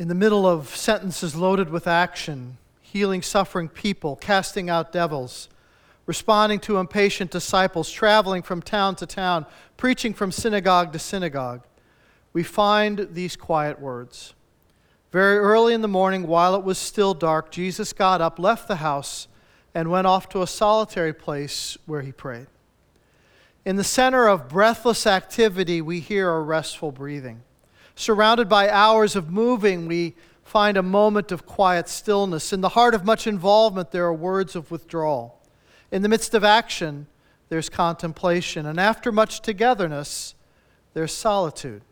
in the middle of sentences loaded with action, healing suffering people, casting out devils, responding to impatient disciples, traveling from town to town, preaching from synagogue to synagogue, we find these quiet words. Very early in the morning, while it was still dark, Jesus got up, left the house, and went off to a solitary place where he prayed. In the center of breathless activity, we hear a restful breathing. Surrounded by hours of moving, we find a moment of quiet stillness. In the heart of much involvement, there are words of withdrawal. In the midst of action, there's contemplation. And after much togetherness, there's solitude.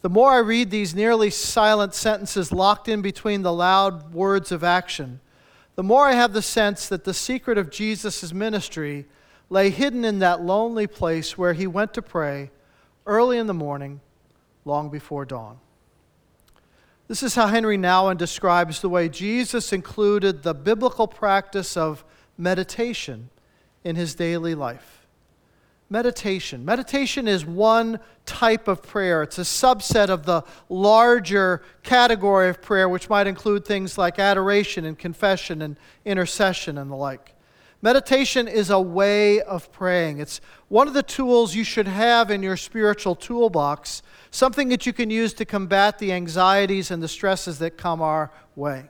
The more I read these nearly silent sentences locked in between the loud words of action, the more I have the sense that the secret of Jesus' ministry lay hidden in that lonely place where he went to pray early in the morning long before dawn. This is how Henri Nouwen describes the way Jesus included the biblical practice of meditation in his daily life. Meditation. Meditation is one type of prayer. It's a subset of the larger category of prayer, which might include things like adoration and confession and intercession and the like. Meditation is a way of praying. It's one of the tools you should have in your spiritual toolbox something that you can use to combat the anxieties and the stresses that come our way.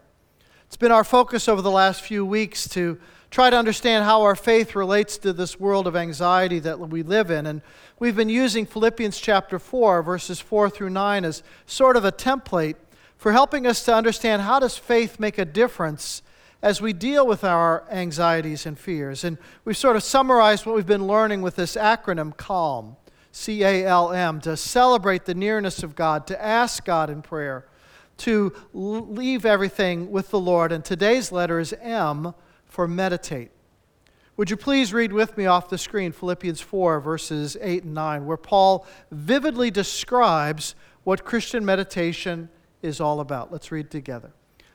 It's been our focus over the last few weeks to try to understand how our faith relates to this world of anxiety that we live in. And we've been using Philippians chapter 4, verses 4 through 9, as sort of a template for helping us to understand how does faith make a difference as we deal with our anxieties and fears. And we've sort of summarized what we've been learning with this acronym CALM. C A L M, to celebrate the nearness of God, to ask God in prayer, to leave everything with the Lord. And today's letter is M for meditate. Would you please read with me off the screen Philippians 4, verses 8 and 9, where Paul vividly describes what Christian meditation is all about. Let's read together.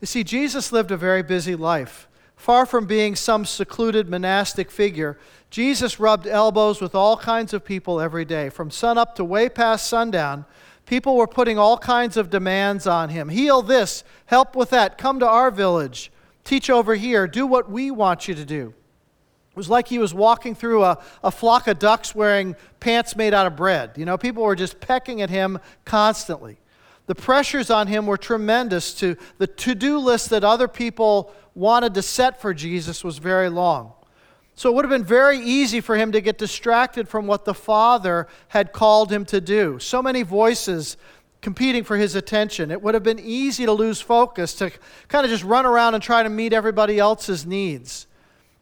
You see, Jesus lived a very busy life. Far from being some secluded monastic figure, Jesus rubbed elbows with all kinds of people every day. From sunup to way past sundown, people were putting all kinds of demands on him heal this, help with that, come to our village, teach over here, do what we want you to do. It was like he was walking through a, a flock of ducks wearing pants made out of bread. You know, people were just pecking at him constantly. The pressures on him were tremendous. To the to-do list that other people wanted to set for Jesus was very long. So it would have been very easy for him to get distracted from what the Father had called him to do. So many voices competing for his attention. It would have been easy to lose focus, to kind of just run around and try to meet everybody else's needs,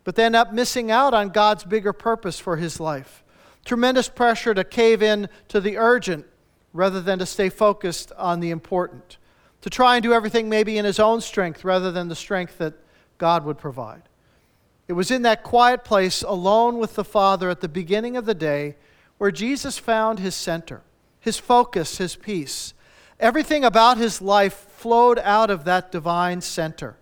but then up missing out on God's bigger purpose for his life. Tremendous pressure to cave in to the urgent rather than to stay focused on the important, to try and do everything maybe in his own strength rather than the strength that God would provide. It was in that quiet place, alone with the Father at the beginning of the day, where Jesus found his center, his focus, his peace. Everything about his life flowed out of that divine center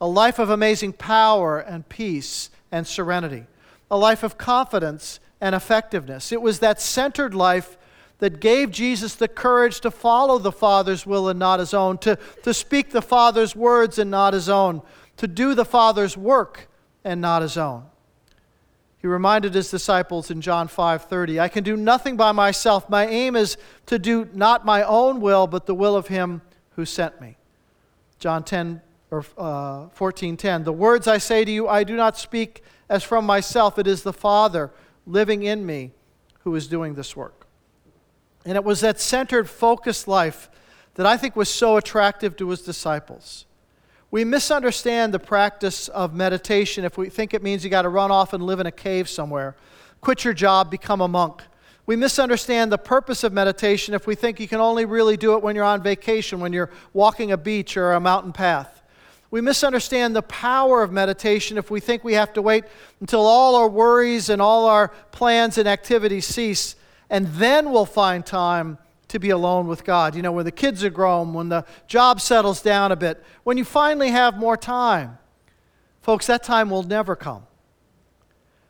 a life of amazing power and peace and serenity, a life of confidence and effectiveness. It was that centered life that gave Jesus the courage to follow the Father's will and not his own, to, to speak the Father's words and not his own, to do the Father's work and not his own. He reminded his disciples in John 5:30, I can do nothing by myself. My aim is to do not my own will, but the will of him who sent me. John 10 or uh, 14:10, the words I say to you, I do not speak as from myself. It is the Father living in me who is doing this work. And it was that centered, focused life that I think was so attractive to his disciples. We misunderstand the practice of meditation if we think it means you got to run off and live in a cave somewhere, quit your job, become a monk, We misunderstand the purpose of meditation if we think you can only really do it when you're on vacation, when you're walking a beach or a mountain path. We misunderstand the power of meditation if we think we have to wait until all our worries and all our plans and activities cease, and then we'll find time to be alone with God. You know, when the kids are grown, when the job settles down a bit, when you finally have more time. Folks, that time will never come.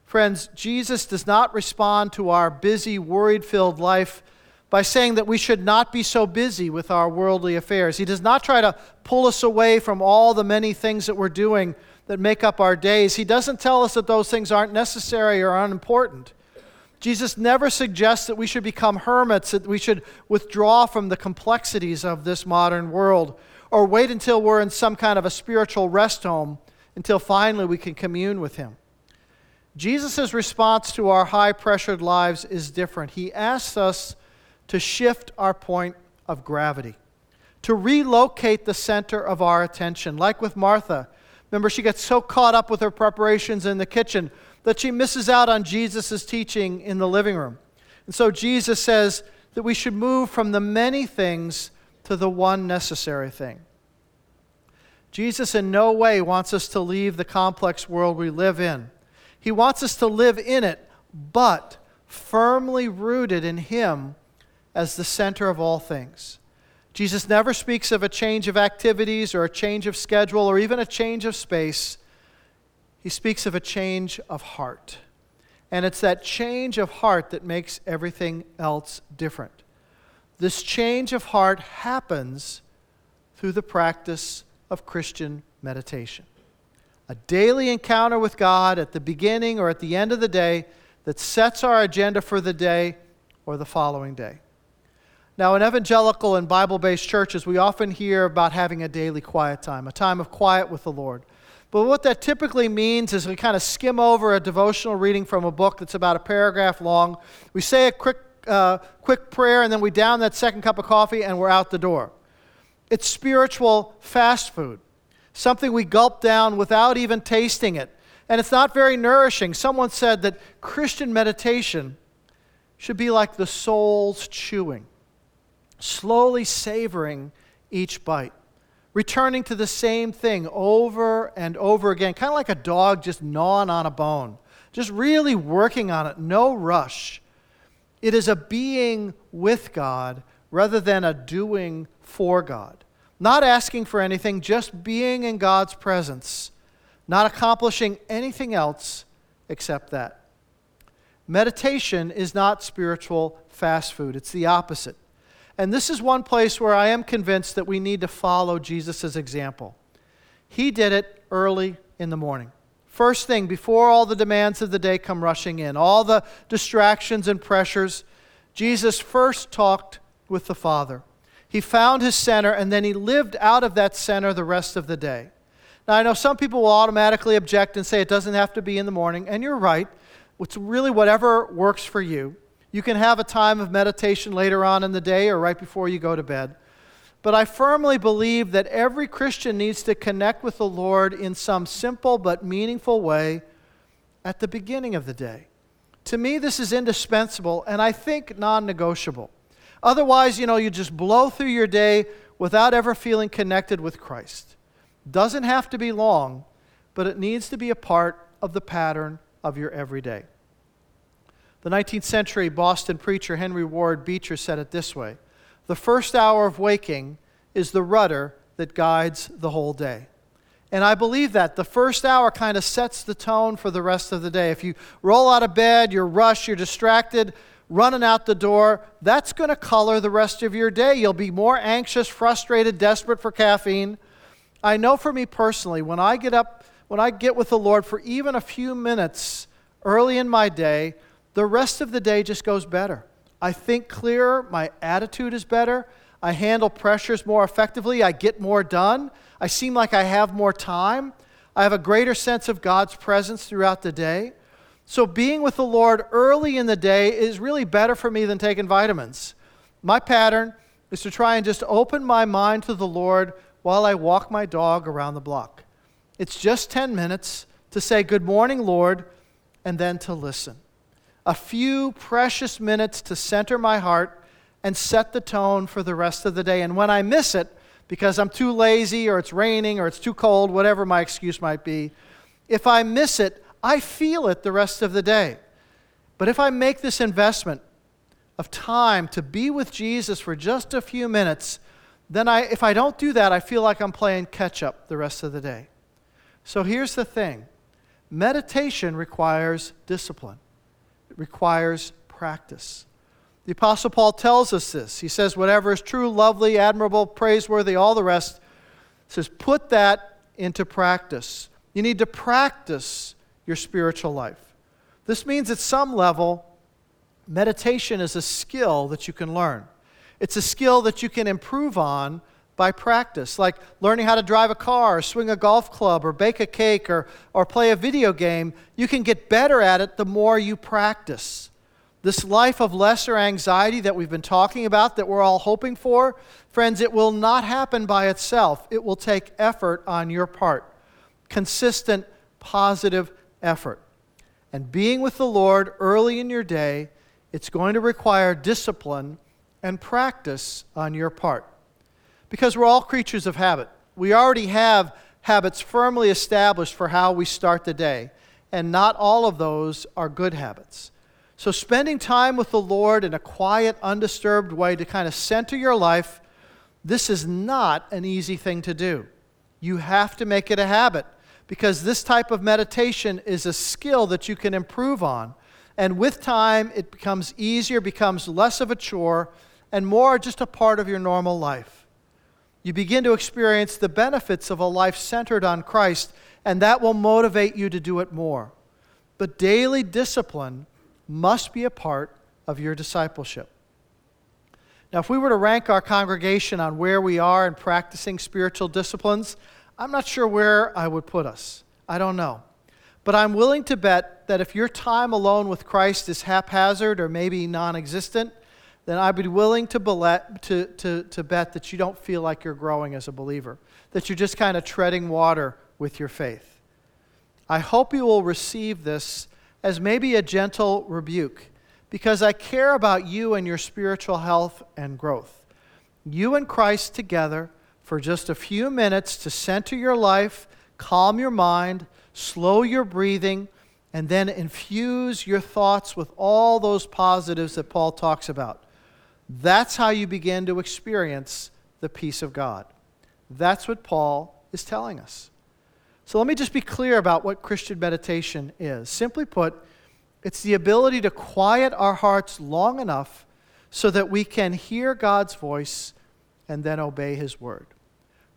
Friends, Jesus does not respond to our busy, worried filled life by saying that we should not be so busy with our worldly affairs. He does not try to pull us away from all the many things that we're doing that make up our days. He doesn't tell us that those things aren't necessary or unimportant. Jesus never suggests that we should become hermits, that we should withdraw from the complexities of this modern world, or wait until we're in some kind of a spiritual rest home until finally we can commune with Him. Jesus' response to our high pressured lives is different. He asks us to shift our point of gravity, to relocate the center of our attention. Like with Martha, remember, she gets so caught up with her preparations in the kitchen that she misses out on Jesus' teaching in the living room. And so Jesus says that we should move from the many things to the one necessary thing. Jesus in no way wants us to leave the complex world we live in he wants us to live in it, but firmly rooted in Him as the center of all things. Jesus never speaks of a change of activities or a change of schedule or even a change of space. He speaks of a change of heart. And it's that change of heart that makes everything else different. This change of heart happens through the practice of Christian meditation a daily encounter with God at the beginning or at the end of the day that sets our agenda for the day or the following day. Now, in evangelical and Bible based churches, we often hear about having a daily quiet time, a time of quiet with the Lord. But what that typically means is we kind of skim over a devotional reading from a book that's about a paragraph long. We say a quick, uh, quick prayer, and then we down that second cup of coffee, and we're out the door. It's spiritual fast food something we gulp down without even tasting it. And it's not very nourishing. Someone said that Christian meditation should be like the soul's chewing, slowly savoring each bite, returning to the same thing over and over again, kind of like a dog just gnawing on a bone, just really working on it, no rush. It is a being with God rather than a doing for God. Not asking for anything, just being in God's presence, not accomplishing anything else except that. Meditation is not spiritual fast food, it's the opposite. And this is one place where I am convinced that we need to follow Jesus' example. He did it early in the morning. First thing, before all the demands of the day come rushing in, all the distractions and pressures, Jesus first talked with the Father. He found his center, and then he lived out of that center the rest of the day. Now, I know some people will automatically object and say it doesn't have to be in the morning, and you're right. It's really whatever works for you. You can have a time of meditation later on in the day or right before you go to bed. But I firmly believe that every Christian needs to connect with the Lord in some simple but meaningful way at the beginning of the day. To me, this is indispensable and I think non negotiable. Otherwise, you know, you just blow through your day without ever feeling connected with Christ. Doesn't have to be long, but it needs to be a part of the pattern of your everyday. The 19th century Boston preacher Henry Ward Beecher said it this way The first hour of waking is the rudder that guides the whole day. And I believe that. The first hour kind of sets the tone for the rest of the day. If you roll out of bed, you're rushed, you're distracted, running out the door, that's going to color the rest of your day. You'll be more anxious, frustrated, desperate for caffeine. I know for me personally, when I get up, when I get with the Lord for even a few minutes early in my day, the rest of the day just goes better. I think clearer, my attitude is better, I handle pressures more effectively, I get more done, I seem like I have more time, I have a greater sense of God's presence throughout the day. So, being with the Lord early in the day is really better for me than taking vitamins. My pattern is to try and just open my mind to the Lord while I walk my dog around the block. It's just 10 minutes to say, Good morning, Lord, and then to listen. A few precious minutes to center my heart and set the tone for the rest of the day. And when I miss it, because I'm too lazy or it's raining or it's too cold, whatever my excuse might be, if I miss it, I feel it the rest of the day. But if I make this investment of time to be with Jesus for just a few minutes, then I, if I don't do that, I feel like I'm playing catch up the rest of the day. So here's the thing meditation requires discipline, requires practice. The Apostle Paul tells us this. He says, Whatever is true, lovely, admirable, praiseworthy, all the rest, says, put that into practice. You need to practice your spiritual life. This means at some level, meditation is a skill that you can learn. It's a skill that you can improve on by practice, like learning how to drive a car, or swing a golf club, or bake a cake, or, or play a video game. You can get better at it the more you practice. This life of lesser anxiety that we've been talking about, that we're all hoping for, friends, it will not happen by itself. It will take effort on your part, consistent, positive effort. And being with the Lord early in your day, it's going to require discipline and practice on your part. Because we're all creatures of habit. We already have habits firmly established for how we start the day, and not all of those are good habits. So, spending time with the Lord in a quiet, undisturbed way to kind of center your life, this is not an easy thing to do. You have to make it a habit because this type of meditation is a skill that you can improve on. And with time, it becomes easier, becomes less of a chore, and more just a part of your normal life. You begin to experience the benefits of a life centered on Christ, and that will motivate you to do it more. But daily discipline must be a part of your discipleship. Now, if we were to rank our congregation on where we are in practicing spiritual disciplines, I'm not sure where I would put us. I don't know. But I'm willing to bet that if your time alone with Christ is haphazard or maybe non existent, then I'd be willing to, to, to, to bet that you don't feel like you're growing as a believer, that you're just kind of treading water with your faith. I hope you will receive this as maybe a gentle rebuke because I care about you and your spiritual health and growth. You and Christ together for just a few minutes to center your life, calm your mind, slow your breathing, and then infuse your thoughts with all those positives that Paul talks about. That's how you begin to experience the peace of God. That's what Paul is telling us. So let me just be clear about what Christian meditation is. Simply put, it's the ability to quiet our hearts long enough so that we can hear God's voice and then obey His word.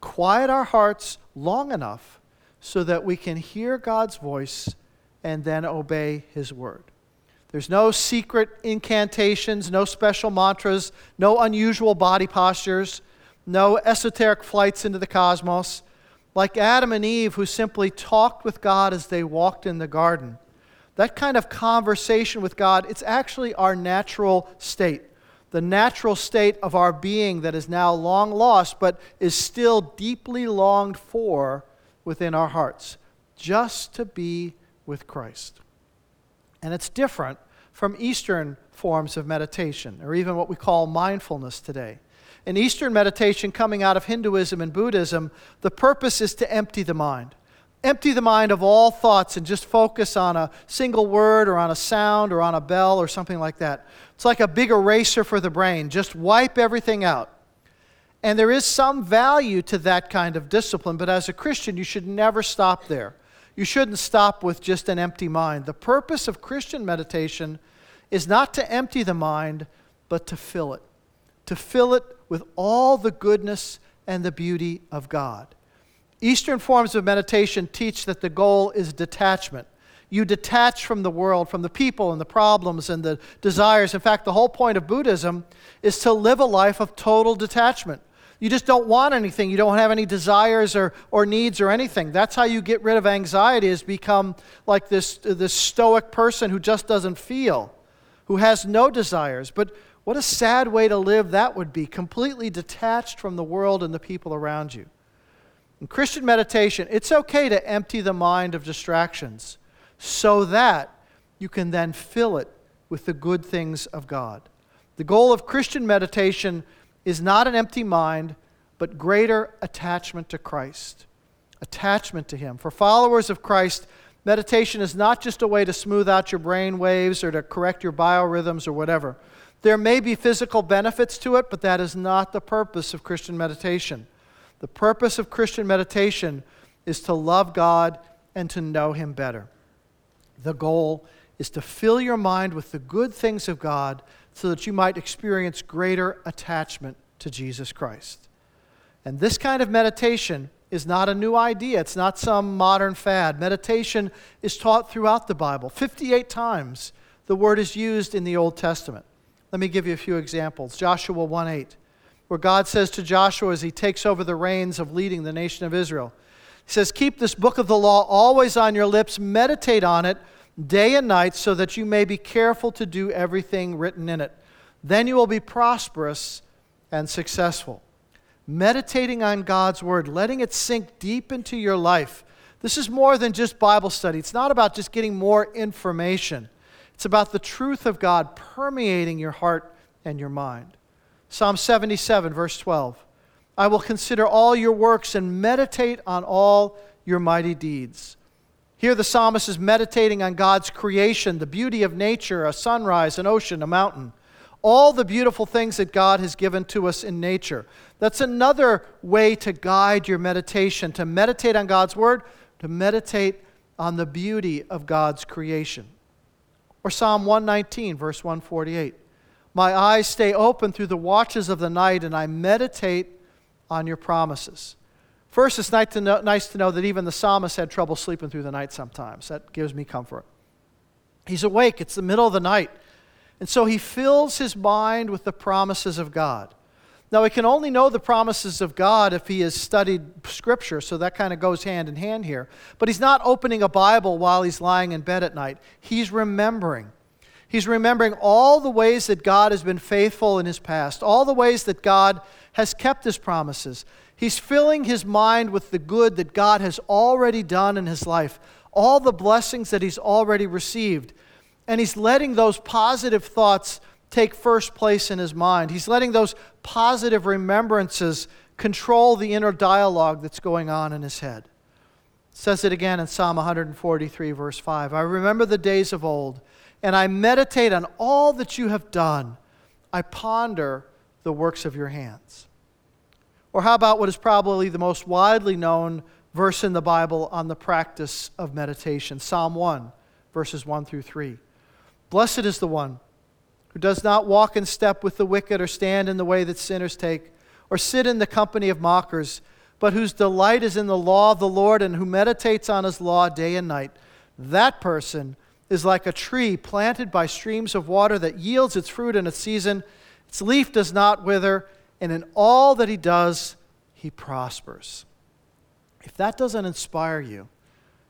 Quiet our hearts long enough so that we can hear God's voice and then obey His word. There's no secret incantations, no special mantras, no unusual body postures, no esoteric flights into the cosmos like Adam and Eve, who simply talked with God as they walked in the garden. That kind of conversation with God, it's actually our natural state, the natural state of our being that is now long lost, but is still deeply longed for within our hearts, just to be with Christ. And it's different from Eastern forms of meditation, or even what we call mindfulness today. In Eastern meditation, coming out of Hinduism and Buddhism, the purpose is to empty the mind. Empty the mind of all thoughts and just focus on a single word or on a sound or on a bell or something like that. It's like a big eraser for the brain. Just wipe everything out. And there is some value to that kind of discipline, but as a Christian, you should never stop there. You shouldn't stop with just an empty mind. The purpose of Christian meditation is not to empty the mind, but to fill it. To fill it with all the goodness and the beauty of God. Eastern forms of meditation teach that the goal is detachment. You detach from the world, from the people and the problems and the desires. In fact, the whole point of Buddhism is to live a life of total detachment. You just don't want anything. You don't have any desires or, or needs or anything. That's how you get rid of anxiety, is become like this, this stoic person who just doesn't feel, who has no desires. But what a sad way to live that would be, completely detached from the world and the people around you. In Christian meditation, it's okay to empty the mind of distractions so that you can then fill it with the good things of God. The goal of Christian meditation is not an empty mind, but greater attachment to Christ. Attachment to Him. For followers of Christ, meditation is not just a way to smooth out your brain waves or to correct your biorhythms or whatever. There may be physical benefits to it, but that is not the purpose of Christian meditation. The purpose of Christian meditation is to love God and to know Him better. The goal is to fill your mind with the good things of God so that you might experience greater attachment to Jesus Christ. And this kind of meditation is not a new idea, it's not some modern fad. Meditation is taught throughout the Bible. 58 times the word is used in the Old Testament. Let me give you a few examples. Joshua 1 8, where God says to Joshua as he takes over the reins of leading the nation of Israel, He says, Keep this book of the law always on your lips, meditate on it day and night, so that you may be careful to do everything written in it. Then you will be prosperous and successful. Meditating on God's word, letting it sink deep into your life. This is more than just Bible study. It's not about just getting more information. It's about the truth of God permeating your heart and your mind. Psalm 77, verse 12. I will consider all your works and meditate on all your mighty deeds. Here, the psalmist is meditating on God's creation, the beauty of nature, a sunrise, an ocean, a mountain, all the beautiful things that God has given to us in nature. That's another way to guide your meditation, to meditate on God's word, to meditate on the beauty of God's creation. Or Psalm 119, verse 148. My eyes stay open through the watches of the night, and I meditate on your promises. First, it's nice to, know, nice to know that even the psalmist had trouble sleeping through the night sometimes. That gives me comfort. He's awake, it's the middle of the night. And so he fills his mind with the promises of God. Now, he can only know the promises of God if he has studied Scripture, so that kind of goes hand in hand here. But he's not opening a Bible while he's lying in bed at night. He's remembering. He's remembering all the ways that God has been faithful in his past, all the ways that God has kept his promises. He's filling his mind with the good that God has already done in his life, all the blessings that he's already received. And he's letting those positive thoughts take first place in his mind. He's letting those positive remembrances control the inner dialogue that's going on in his head. It says it again in Psalm 143, verse 5. I remember the days of old, and I meditate on all that you have done. I ponder the works of your hands. Or how about what is probably the most widely known verse in the Bible on the practice of meditation? Psalm 1, verses 1 through 3. Blessed is the one who does not walk in step with the wicked or stand in the way that sinners take, or sit in the company of mockers, but whose delight is in the law of the Lord and who meditates on his law day and night. That person is like a tree planted by streams of water that yields its fruit in its season. Its leaf does not wither, and in all that he does, he prospers. If that doesn't inspire you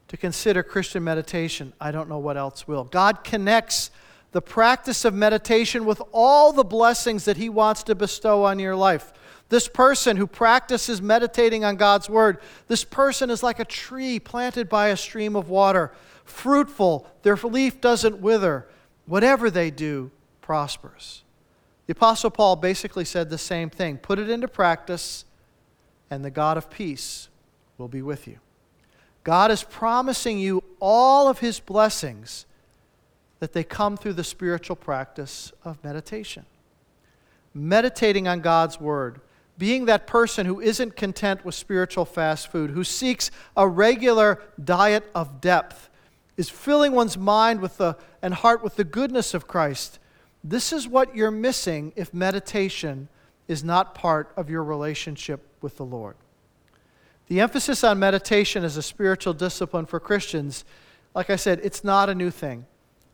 to consider Christian meditation, I don't know what else will. God connects the practice of meditation with all the blessings that He wants to bestow on your life. This person who practices meditating on God's Word, this person is like a tree planted by a stream of water, fruitful, their leaf doesn't wither. Whatever they do prospers. The Apostle Paul basically said the same thing put it into practice, and the God of peace will be with you. God is promising you all of His blessings that they come through the spiritual practice of meditation. Meditating on God's Word, being that person who isn't content with spiritual fast food, who seeks a regular diet of depth, is filling one's mind with the, and heart with the goodness of Christ. This is what you're missing if meditation is not part of your relationship with the Lord. The emphasis on meditation as a spiritual discipline for Christians, like I said, it's not a new thing.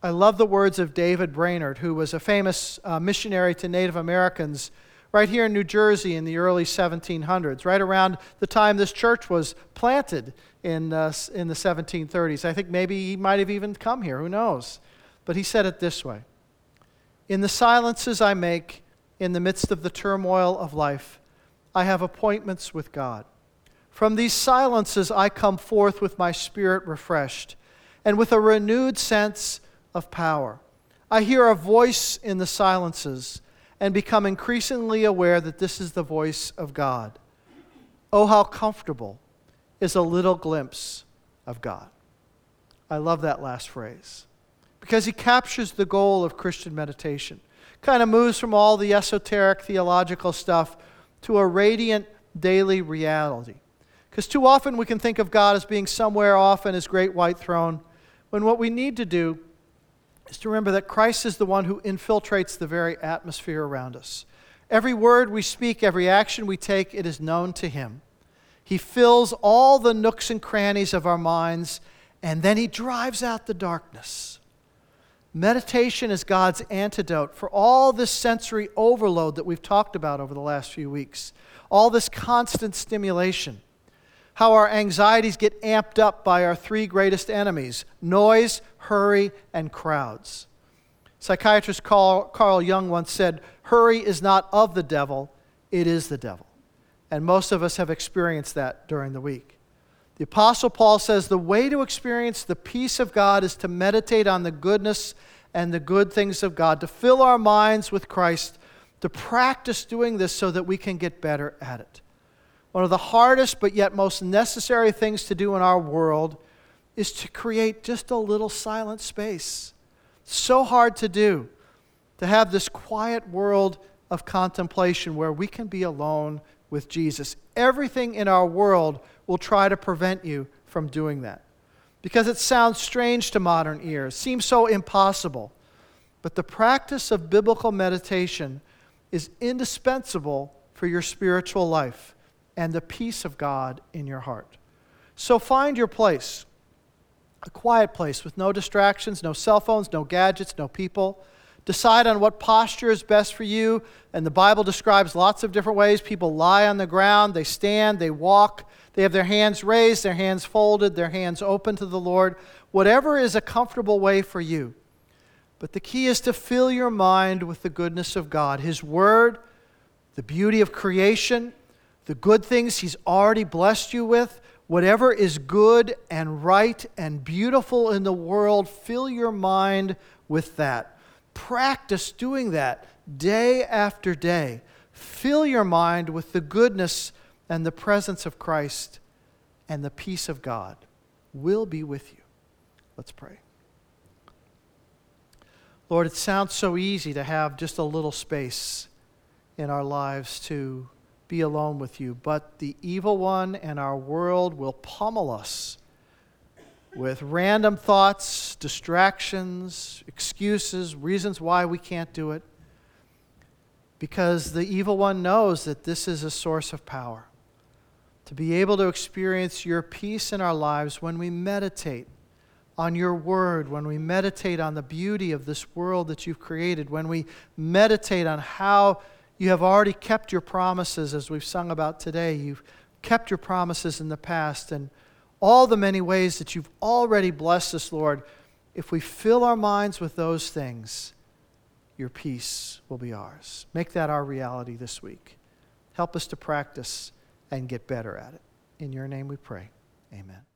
I love the words of David Brainerd, who was a famous uh, missionary to Native Americans right here in New Jersey in the early 1700s, right around the time this church was planted in, uh, in the 1730s. I think maybe he might have even come here, who knows? But he said it this way In the silences I make, in the midst of the turmoil of life, I have appointments with God. From these silences I come forth with my spirit refreshed and with a renewed sense of power. I hear a voice in the silences and become increasingly aware that this is the voice of God. Oh, how comfortable is a little glimpse of God. I love that last phrase because he captures the goal of Christian meditation. Kind of moves from all the esoteric theological stuff to a radiant daily reality. Because too often we can think of God as being somewhere off in his great white throne, when what we need to do is to remember that Christ is the one who infiltrates the very atmosphere around us. Every word we speak, every action we take, it is known to him. He fills all the nooks and crannies of our minds, and then he drives out the darkness. Meditation is God's antidote for all this sensory overload that we've talked about over the last few weeks, all this constant stimulation. How our anxieties get amped up by our three greatest enemies noise, hurry, and crowds. Psychiatrist Carl, Jung once said, Hurry is not of the devil, it is the devil. And most of us have experienced that during the week. The Apostle Paul says the way to experience the peace of God is to meditate on the goodness and the good things of God, to fill our minds with Christ, to practice doing this so that we can get better at it. One of the hardest but yet most necessary things to do in our world is to create just a little silent space. So hard to do, to have this quiet world of contemplation where we can be alone with Jesus. Everything in our world will try to prevent you from doing that because it sounds strange to modern ears, seems so impossible. But the practice of biblical meditation is indispensable for your spiritual life and the peace of God in your heart. So find your place, a quiet place with no distractions, no cell phones, no gadgets, no people. Decide on what posture is best for you. And the Bible describes lots of different ways. People lie on the ground, they stand, they walk, they have their hands raised, their hands folded, their hands open to the Lord. Whatever is a comfortable way for you. But the key is to fill your mind with the goodness of God, His Word, the beauty of creation, the good things He's already blessed you with. Whatever is good and right and beautiful in the world, fill your mind with that. Practice doing that day after day. Fill your mind with the goodness and the presence of Christ, and the peace of God will be with you. Let's pray. Lord, it sounds so easy to have just a little space in our lives to be alone with you, but the evil one and our world will pummel us with random thoughts, distractions, excuses, reasons why we can't do it. Because the evil one knows that this is a source of power. To be able to experience your peace in our lives when we meditate on your word, when we meditate on the beauty of this world that you've created, when we meditate on how you have already kept your promises, as we've sung about today. You've kept your promises in the past, and all the many ways that you've already blessed us, Lord, if we fill our minds with those things, your peace will be ours. Make that our reality this week. Help us to practice and get better at it. In your name we pray. Amen.